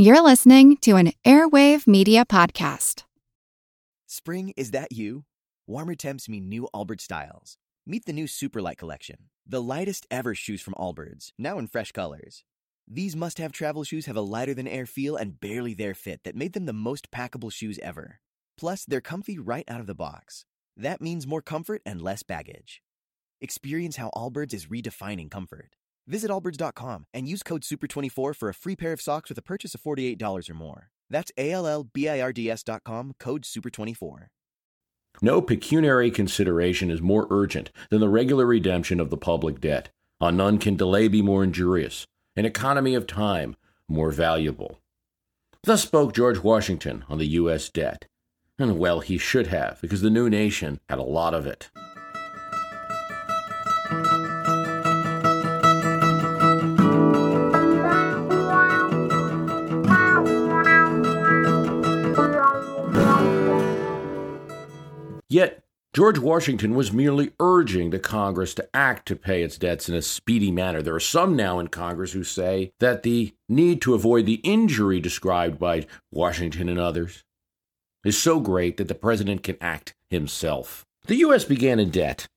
You're listening to an Airwave Media Podcast. Spring, is that you? Warmer temps mean new Allbirds styles. Meet the new Superlight collection, the lightest ever shoes from Allbirds, now in fresh colors. These must have travel shoes have a lighter than air feel and barely there fit that made them the most packable shoes ever. Plus, they're comfy right out of the box. That means more comfort and less baggage. Experience how Allbirds is redefining comfort. Visit allbirds.com and use code SUPER24 for a free pair of socks with a purchase of $48 or more. That's A L L B I R D S.com, code SUPER24. No pecuniary consideration is more urgent than the regular redemption of the public debt. On none can delay be more injurious, an economy of time more valuable. Thus spoke George Washington on the U.S. debt. And well, he should have, because the new nation had a lot of it. Yet, George Washington was merely urging the Congress to act to pay its debts in a speedy manner. There are some now in Congress who say that the need to avoid the injury described by Washington and others is so great that the president can act himself. The U.S. began in debt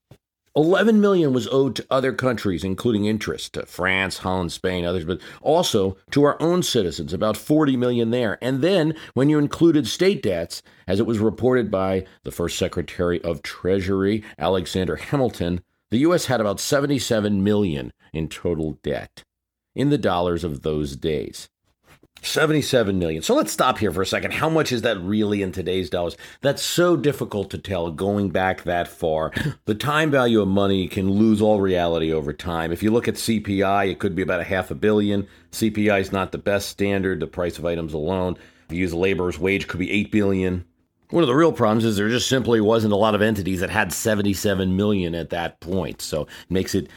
11 million was owed to other countries, including interest to France, Holland, Spain, others, but also to our own citizens, about 40 million there. And then when you included state debts, as it was reported by the first Secretary of Treasury, Alexander Hamilton, the U.S. had about 77 million in total debt in the dollars of those days. 77 million. So let's stop here for a second. How much is that really in today's dollars? That's so difficult to tell going back that far. The time value of money can lose all reality over time. If you look at CPI, it could be about a half a billion. CPI is not the best standard, the price of items alone. If you use laborer's wage, could be 8 billion. One of the real problems is there just simply wasn't a lot of entities that had 77 million at that point. So it makes it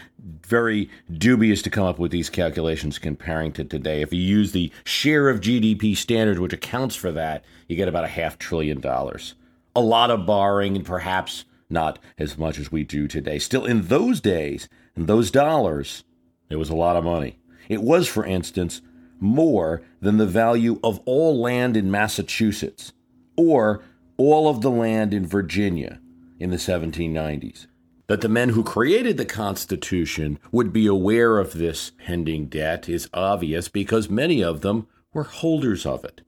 very dubious to come up with these calculations comparing to today. If you use the share of GDP standard, which accounts for that, you get about a half trillion dollars. A lot of borrowing, and perhaps not as much as we do today. Still, in those days, in those dollars, it was a lot of money. It was, for instance, more than the value of all land in Massachusetts, or all of the land in Virginia in the 1790s. That the men who created the Constitution would be aware of this pending debt is obvious because many of them were holders of it.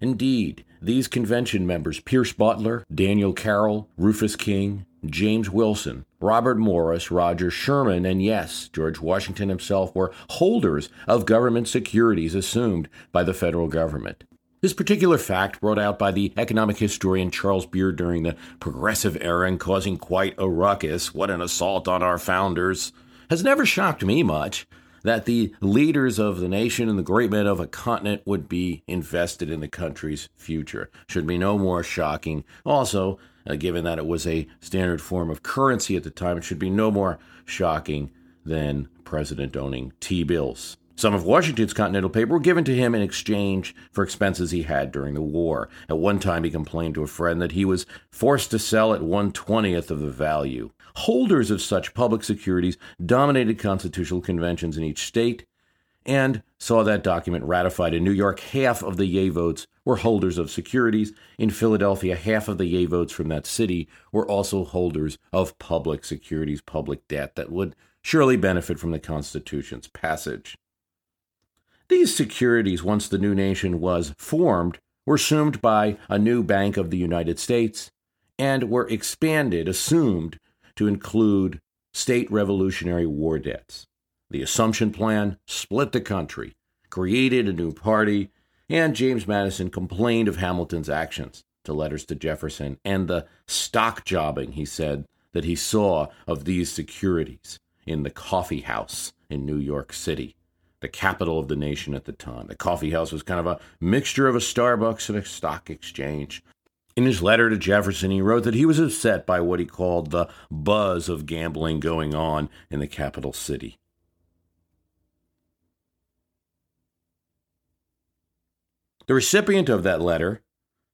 Indeed, these convention members, Pierce Butler, Daniel Carroll, Rufus King, James Wilson, Robert Morris, Roger Sherman, and yes, George Washington himself were holders of government securities assumed by the federal government. This particular fact, brought out by the economic historian Charles Beard during the Progressive Era and causing quite a ruckus, what an assault on our founders, has never shocked me much. That the leaders of the nation and the great men of a continent would be invested in the country's future should be no more shocking. Also, uh, given that it was a standard form of currency at the time, it should be no more shocking than president owning T bills. Some of Washington's Continental paper were given to him in exchange for expenses he had during the war. At one time, he complained to a friend that he was forced to sell at one twentieth of the value. Holders of such public securities dominated constitutional conventions in each state and saw that document ratified. In New York, half of the yea votes were holders of securities. In Philadelphia, half of the yea votes from that city were also holders of public securities, public debt that would surely benefit from the Constitution's passage. These securities, once the new nation was formed, were assumed by a new Bank of the United States and were expanded, assumed to include state Revolutionary War debts. The Assumption Plan split the country, created a new party, and James Madison complained of Hamilton's actions to letters to Jefferson and the stock jobbing, he said, that he saw of these securities in the coffee house in New York City the capital of the nation at the time. The coffee house was kind of a mixture of a Starbucks and a stock exchange. In his letter to Jefferson, he wrote that he was upset by what he called the buzz of gambling going on in the capital city. The recipient of that letter,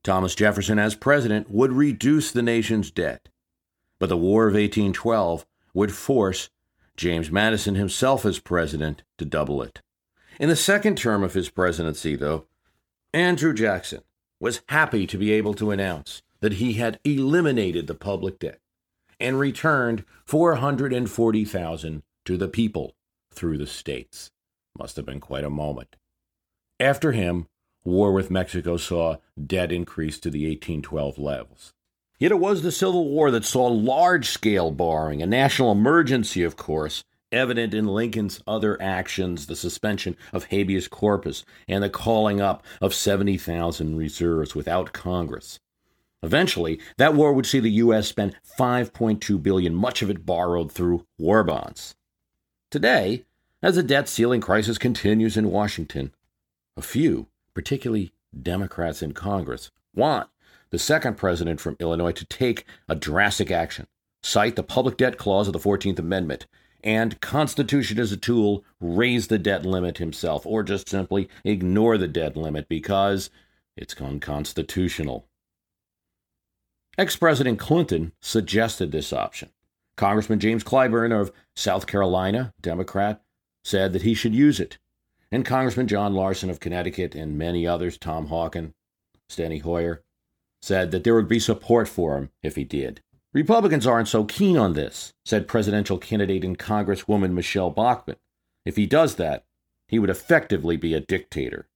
Thomas Jefferson as president, would reduce the nation's debt. But the War of 1812 would force James Madison himself as president to double it. In the second term of his presidency, though, Andrew Jackson was happy to be able to announce that he had eliminated the public debt and returned 440,000 to the people through the states. Must have been quite a moment. After him, war with Mexico saw debt increase to the 1812 levels. Yet it was the Civil War that saw large scale borrowing, a national emergency, of course, evident in Lincoln's other actions, the suspension of habeas corpus and the calling up of 70,000 reserves without Congress. Eventually, that war would see the US spend 5.2 billion, much of it borrowed through war bonds. Today, as the debt ceiling crisis continues in Washington, a few, particularly Democrats in Congress, want the second president from Illinois to take a drastic action, cite the public debt clause of the 14th Amendment, and Constitution as a tool, raise the debt limit himself, or just simply ignore the debt limit because it's unconstitutional. Ex President Clinton suggested this option. Congressman James Clyburn of South Carolina, Democrat, said that he should use it. And Congressman John Larson of Connecticut and many others, Tom Harkin, Steny Hoyer, said that there would be support for him if he did. Republicans aren't so keen on this, said presidential candidate and Congresswoman Michele Bachmann. If he does that, he would effectively be a dictator.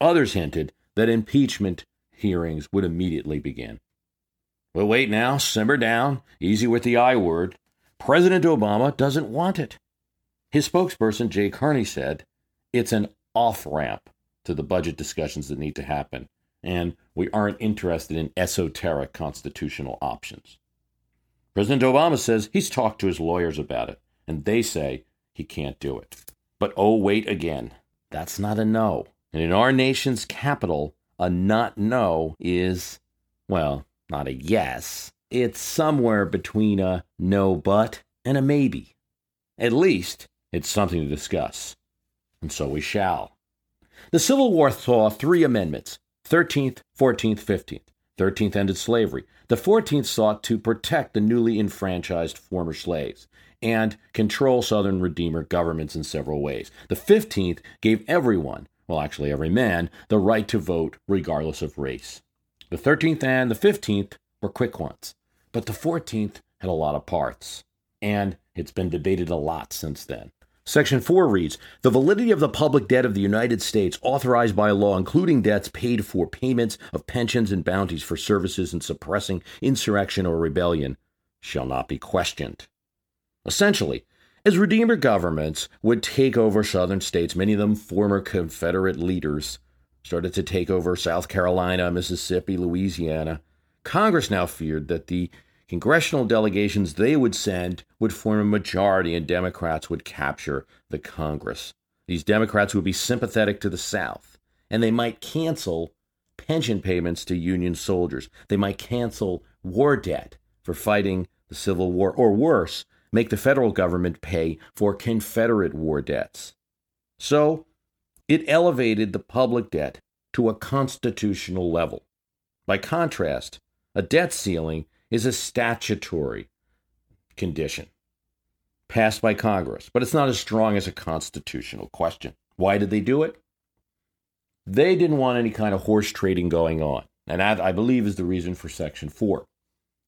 Others hinted that impeachment hearings would immediately begin. But wait now, simmer down, easy with the I word. President Obama doesn't want it. His spokesperson, Jay Carney, said it's an off ramp to the budget discussions that need to happen and we aren't interested in esoteric constitutional options. President Obama says he's talked to his lawyers about it, and they say he can't do it. But oh, wait again. That's not a no. And in our nation's capital, a not no is, well, not a yes. It's somewhere between a no but and a maybe. At least, it's something to discuss. And so we shall. The Civil War saw three amendments 13th, 14th, 15th. 13th ended slavery. The 14th sought to protect the newly enfranchised former slaves and control Southern Redeemer governments in several ways. The 15th gave everyone, well, actually every man, the right to vote regardless of race. The 13th and the 15th were quick ones, but the 14th had a lot of parts, and it's been debated a lot since then. Section 4 reads The validity of the public debt of the United States authorized by law, including debts paid for payments of pensions and bounties for services in suppressing insurrection or rebellion, shall not be questioned. Essentially, as Redeemer governments would take over southern states, many of them former Confederate leaders started to take over South Carolina, Mississippi, Louisiana. Congress now feared that the congressional delegations they would send would form a majority and Democrats would capture the Congress. These Democrats would be sympathetic to the South, and they might cancel pension payments to Union soldiers. They might cancel war debt for fighting the Civil War, or worse, make the federal government pay for Confederate war debts. So, it elevated the public debt to a constitutional level. By contrast, a debt ceiling is a statutory condition passed by Congress, but it's not as strong as a constitutional question. Why did they do it? They didn't want any kind of horse trading going on. And that, I believe, is the reason for Section 4.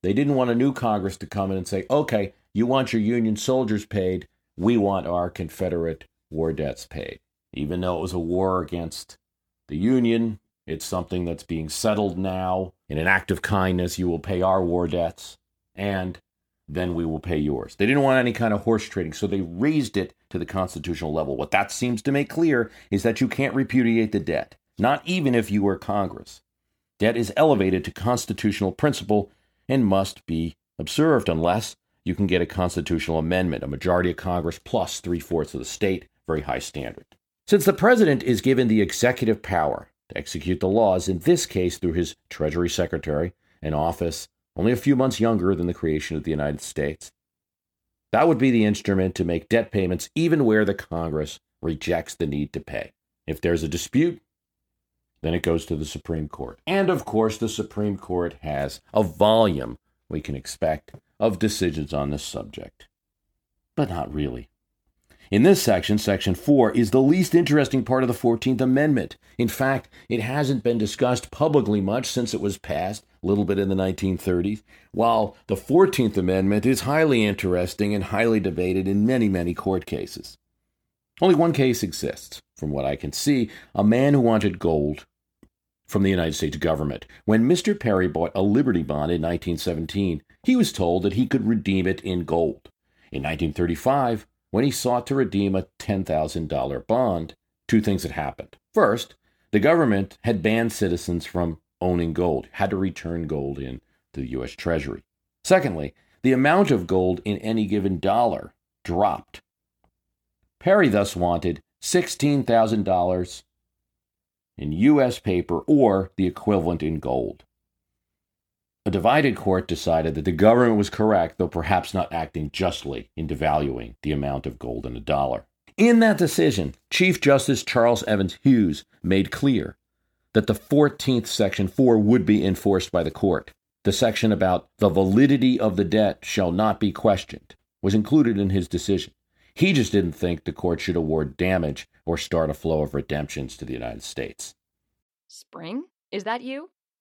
They didn't want a new Congress to come in and say, okay, you want your Union soldiers paid, we want our Confederate war debts paid. Even though it was a war against the Union, it's something that's being settled now. In an act of kindness, you will pay our war debts, and then we will pay yours. They didn't want any kind of horse trading, so they raised it to the constitutional level. What that seems to make clear is that you can't repudiate the debt, not even if you were Congress. Debt is elevated to constitutional principle and must be observed unless you can get a constitutional amendment, a majority of Congress plus three fourths of the state, very high standard. Since the president is given the executive power to execute the laws, in this case through his Treasury Secretary, an office only a few months younger than the creation of the United States. That would be the instrument to make debt payments even where the Congress rejects the need to pay. If there's a dispute, then it goes to the Supreme Court. And of course, the Supreme Court has a volume, we can expect, of decisions on this subject. But not really. In this section, Section 4 is the least interesting part of the 14th Amendment. In fact, it hasn't been discussed publicly much since it was passed, a little bit in the 1930s, while the 14th Amendment is highly interesting and highly debated in many, many court cases. Only one case exists, from what I can see a man who wanted gold from the United States government. When Mr. Perry bought a Liberty Bond in 1917, he was told that he could redeem it in gold. In 1935, when he sought to redeem a $10,000 bond, two things had happened. First, the government had banned citizens from owning gold, had to return gold in to the U.S. Treasury. Secondly, the amount of gold in any given dollar dropped. Perry thus wanted $16,000 in U.S. paper or the equivalent in gold. A divided court decided that the government was correct, though perhaps not acting justly in devaluing the amount of gold in a dollar. In that decision, Chief Justice Charles Evans Hughes made clear that the 14th Section 4 would be enforced by the court. The section about the validity of the debt shall not be questioned was included in his decision. He just didn't think the court should award damage or start a flow of redemptions to the United States. Spring? Is that you?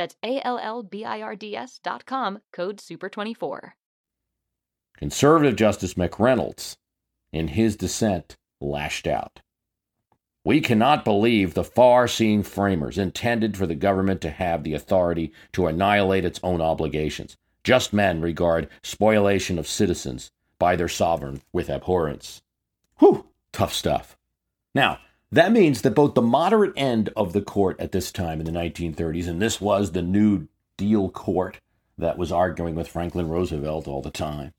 That's A-L-L-B-I-R-D-S dot com, code SUPER24. Conservative Justice McReynolds, in his dissent, lashed out. We cannot believe the far seeing framers intended for the government to have the authority to annihilate its own obligations. Just men regard spoliation of citizens by their sovereign with abhorrence. Whew, tough stuff. Now, that means that both the moderate end of the court at this time in the 1930s, and this was the New Deal court that was arguing with Franklin Roosevelt all the time,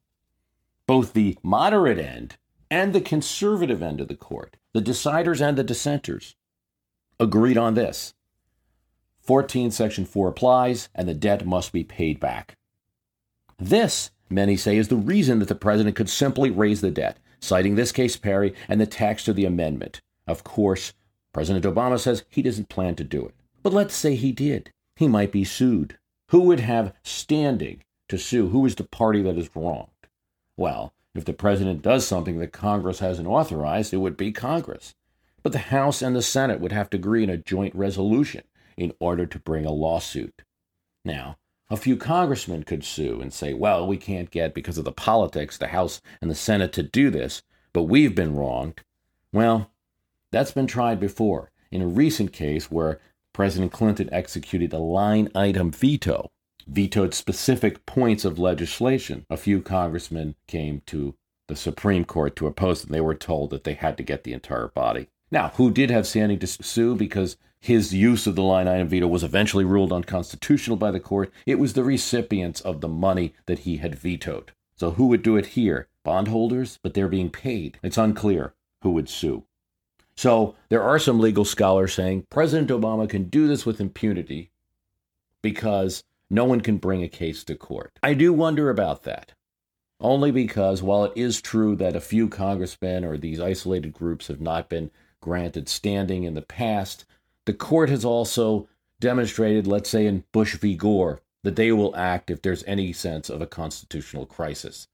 both the moderate end and the conservative end of the court, the deciders and the dissenters, agreed on this. 14 Section 4 applies, and the debt must be paid back. This, many say, is the reason that the president could simply raise the debt, citing this case Perry and the text of the amendment. Of course, President Obama says he doesn't plan to do it. But let's say he did. He might be sued. Who would have standing to sue? Who is the party that is wronged? Well, if the president does something that Congress hasn't authorized, it would be Congress. But the House and the Senate would have to agree in a joint resolution in order to bring a lawsuit. Now, a few congressmen could sue and say, well, we can't get, because of the politics, the House and the Senate to do this, but we've been wronged. Well, that's been tried before. In a recent case where President Clinton executed a line item veto, vetoed specific points of legislation, a few congressmen came to the Supreme Court to oppose them. They were told that they had to get the entire body. Now, who did have standing to sue because his use of the line item veto was eventually ruled unconstitutional by the court? It was the recipients of the money that he had vetoed. So who would do it here? Bondholders, but they're being paid. It's unclear who would sue. So there are some legal scholars saying President Obama can do this with impunity because no one can bring a case to court. I do wonder about that. Only because while it is true that a few congressmen or these isolated groups have not been granted standing in the past, the court has also demonstrated, let's say in Bush v. Gore, that they will act if there's any sense of a constitutional crisis.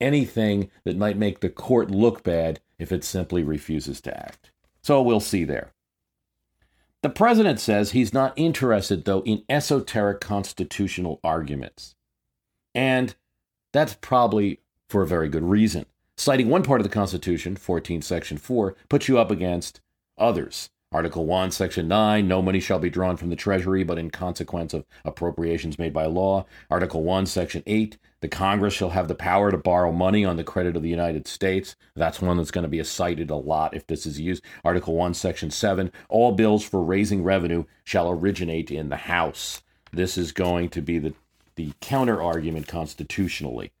Anything that might make the court look bad if it simply refuses to act. So we'll see there. The president says he's not interested, though, in esoteric constitutional arguments. And that's probably for a very good reason. Citing one part of the Constitution, 14 Section 4, puts you up against others. Article 1, Section 9, no money shall be drawn from the Treasury but in consequence of appropriations made by law. Article 1, Section 8, the Congress shall have the power to borrow money on the credit of the United States. That's one that's going to be cited a lot if this is used. Article 1, Section 7, all bills for raising revenue shall originate in the House. This is going to be the, the counter argument constitutionally.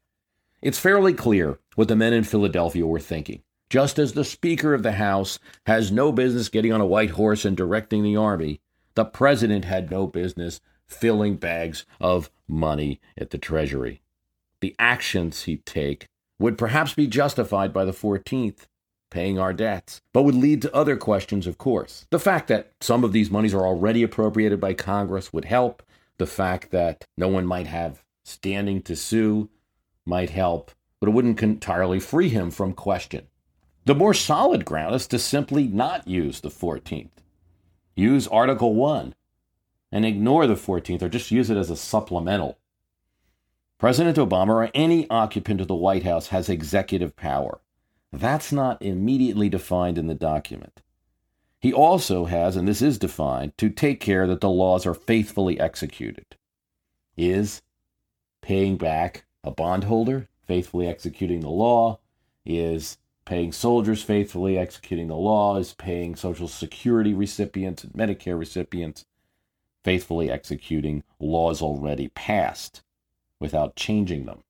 It's fairly clear what the men in Philadelphia were thinking just as the Speaker of the House has no business getting on a white horse and directing the army, the President had no business filling bags of money at the Treasury. The actions he'd take would perhaps be justified by the 14th, paying our debts, but would lead to other questions, of course. The fact that some of these monies are already appropriated by Congress would help. The fact that no one might have standing to sue might help, but it wouldn't entirely free him from question. The more solid ground is to simply not use the 14th. Use Article 1 and ignore the 14th or just use it as a supplemental. President Obama or any occupant of the White House has executive power. That's not immediately defined in the document. He also has, and this is defined, to take care that the laws are faithfully executed. Is paying back a bondholder faithfully executing the law? Is paying soldiers faithfully, executing the laws, paying Social Security recipients and Medicare recipients, faithfully executing laws already passed without changing them.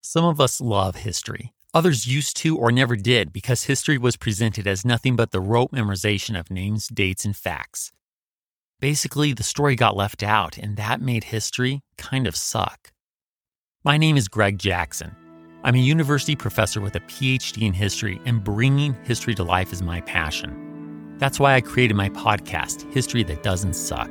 Some of us love history. Others used to or never did because history was presented as nothing but the rote memorization of names, dates, and facts. Basically, the story got left out, and that made history kind of suck. My name is Greg Jackson. I'm a university professor with a PhD in history, and bringing history to life is my passion. That's why I created my podcast, History That Doesn't Suck.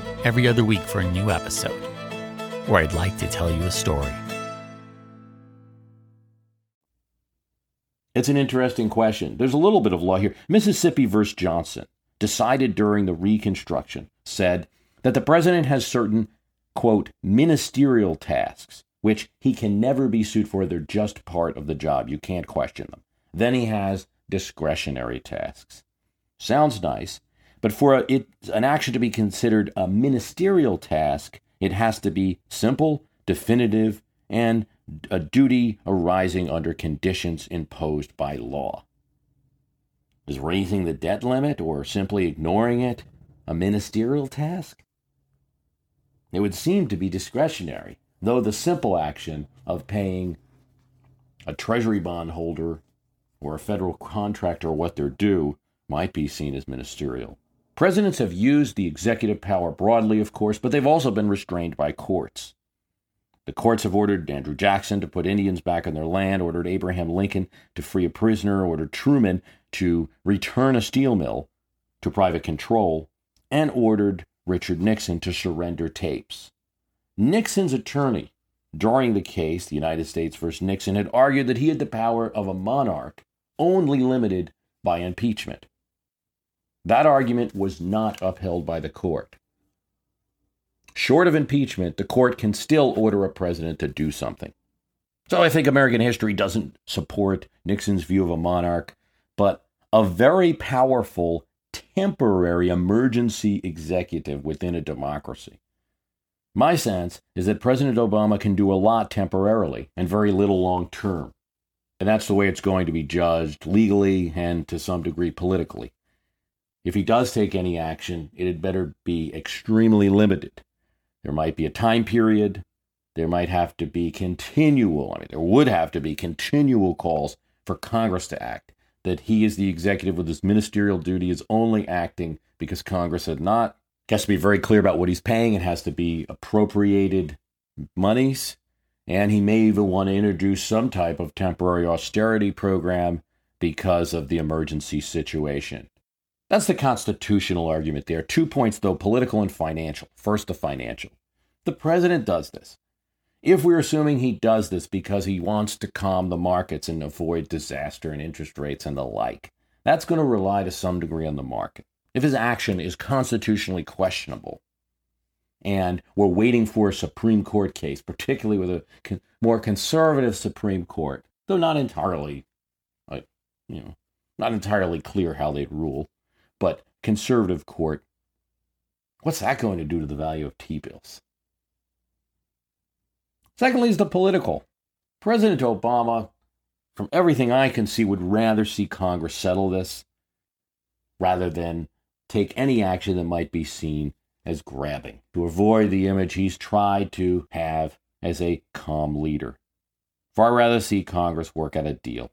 every other week for a new episode, where I'd like to tell you a story. It's an interesting question. There's a little bit of law here. Mississippi versus Johnson, decided during the Reconstruction, said that the president has certain quote, ministerial tasks, which he can never be sued for. They're just part of the job. You can't question them. Then he has discretionary tasks. Sounds nice, but for a, it, an action to be considered a ministerial task, it has to be simple, definitive, and a duty arising under conditions imposed by law. Is raising the debt limit or simply ignoring it a ministerial task? It would seem to be discretionary, though the simple action of paying a treasury bond holder or a federal contractor what they're due might be seen as ministerial. Presidents have used the executive power broadly, of course, but they've also been restrained by courts. The courts have ordered Andrew Jackson to put Indians back on their land, ordered Abraham Lincoln to free a prisoner, ordered Truman to return a steel mill to private control, and ordered Richard Nixon to surrender tapes. Nixon's attorney during the case, the United States versus Nixon, had argued that he had the power of a monarch only limited by impeachment. That argument was not upheld by the court. Short of impeachment, the court can still order a president to do something. So I think American history doesn't support Nixon's view of a monarch, but a very powerful temporary emergency executive within a democracy. My sense is that President Obama can do a lot temporarily and very little long term. And that's the way it's going to be judged legally and to some degree politically. If he does take any action, it had better be extremely limited. There might be a time period. There might have to be continual, I mean, there would have to be continual calls for Congress to act that he is the executive with his ministerial duty is only acting because Congress had not. He has to be very clear about what he's paying. It has to be appropriated monies. And he may even want to introduce some type of temporary austerity program because of the emergency situation. That's the constitutional argument there. Two points, though political and financial. First, the financial. The president does this. If we're assuming he does this because he wants to calm the markets and avoid disaster and interest rates and the like, that's going to rely to some degree on the market. If his action is constitutionally questionable, and we're waiting for a Supreme Court case, particularly with a more conservative Supreme Court, though not entirely, like, you know, not entirely clear how they'd rule, but conservative court. What's that going to do to the value of T bills? Secondly, is the political. President Obama, from everything I can see, would rather see Congress settle this rather than take any action that might be seen as grabbing to avoid the image he's tried to have as a calm leader. Far rather see Congress work out a deal.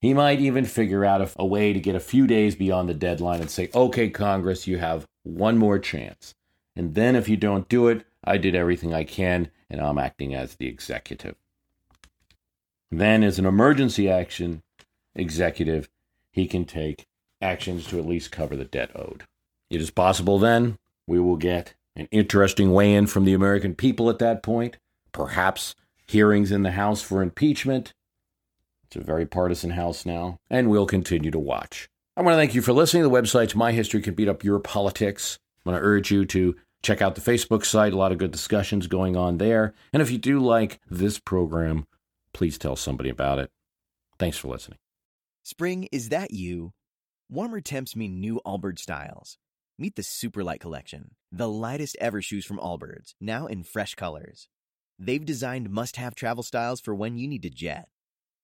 He might even figure out a, a, way to get a few days beyond the deadline and say, okay, Congress, you have one more chance. And then if you don't do it, I did everything I can and I'm acting as the executive. Then, as an emergency action executive, he can take actions to at least cover the debt owed. It is possible then we will get an interesting weigh in from the American people at that point, perhaps hearings in the House for impeachment. It's a very partisan House now, and we'll continue to watch. I want to thank you for listening. The website's My History Can Beat Up Your Politics. I want to urge you to check out the Facebook site, a lot of good discussions going on there. And if you do like this program, please tell somebody about it. Thanks for listening. Spring, is that you? Warmer temps mean new Allbirds styles. Meet the Superlight Collection, the lightest ever shoes from Allbirds, now in fresh colors. They've designed must have travel styles for when you need to jet.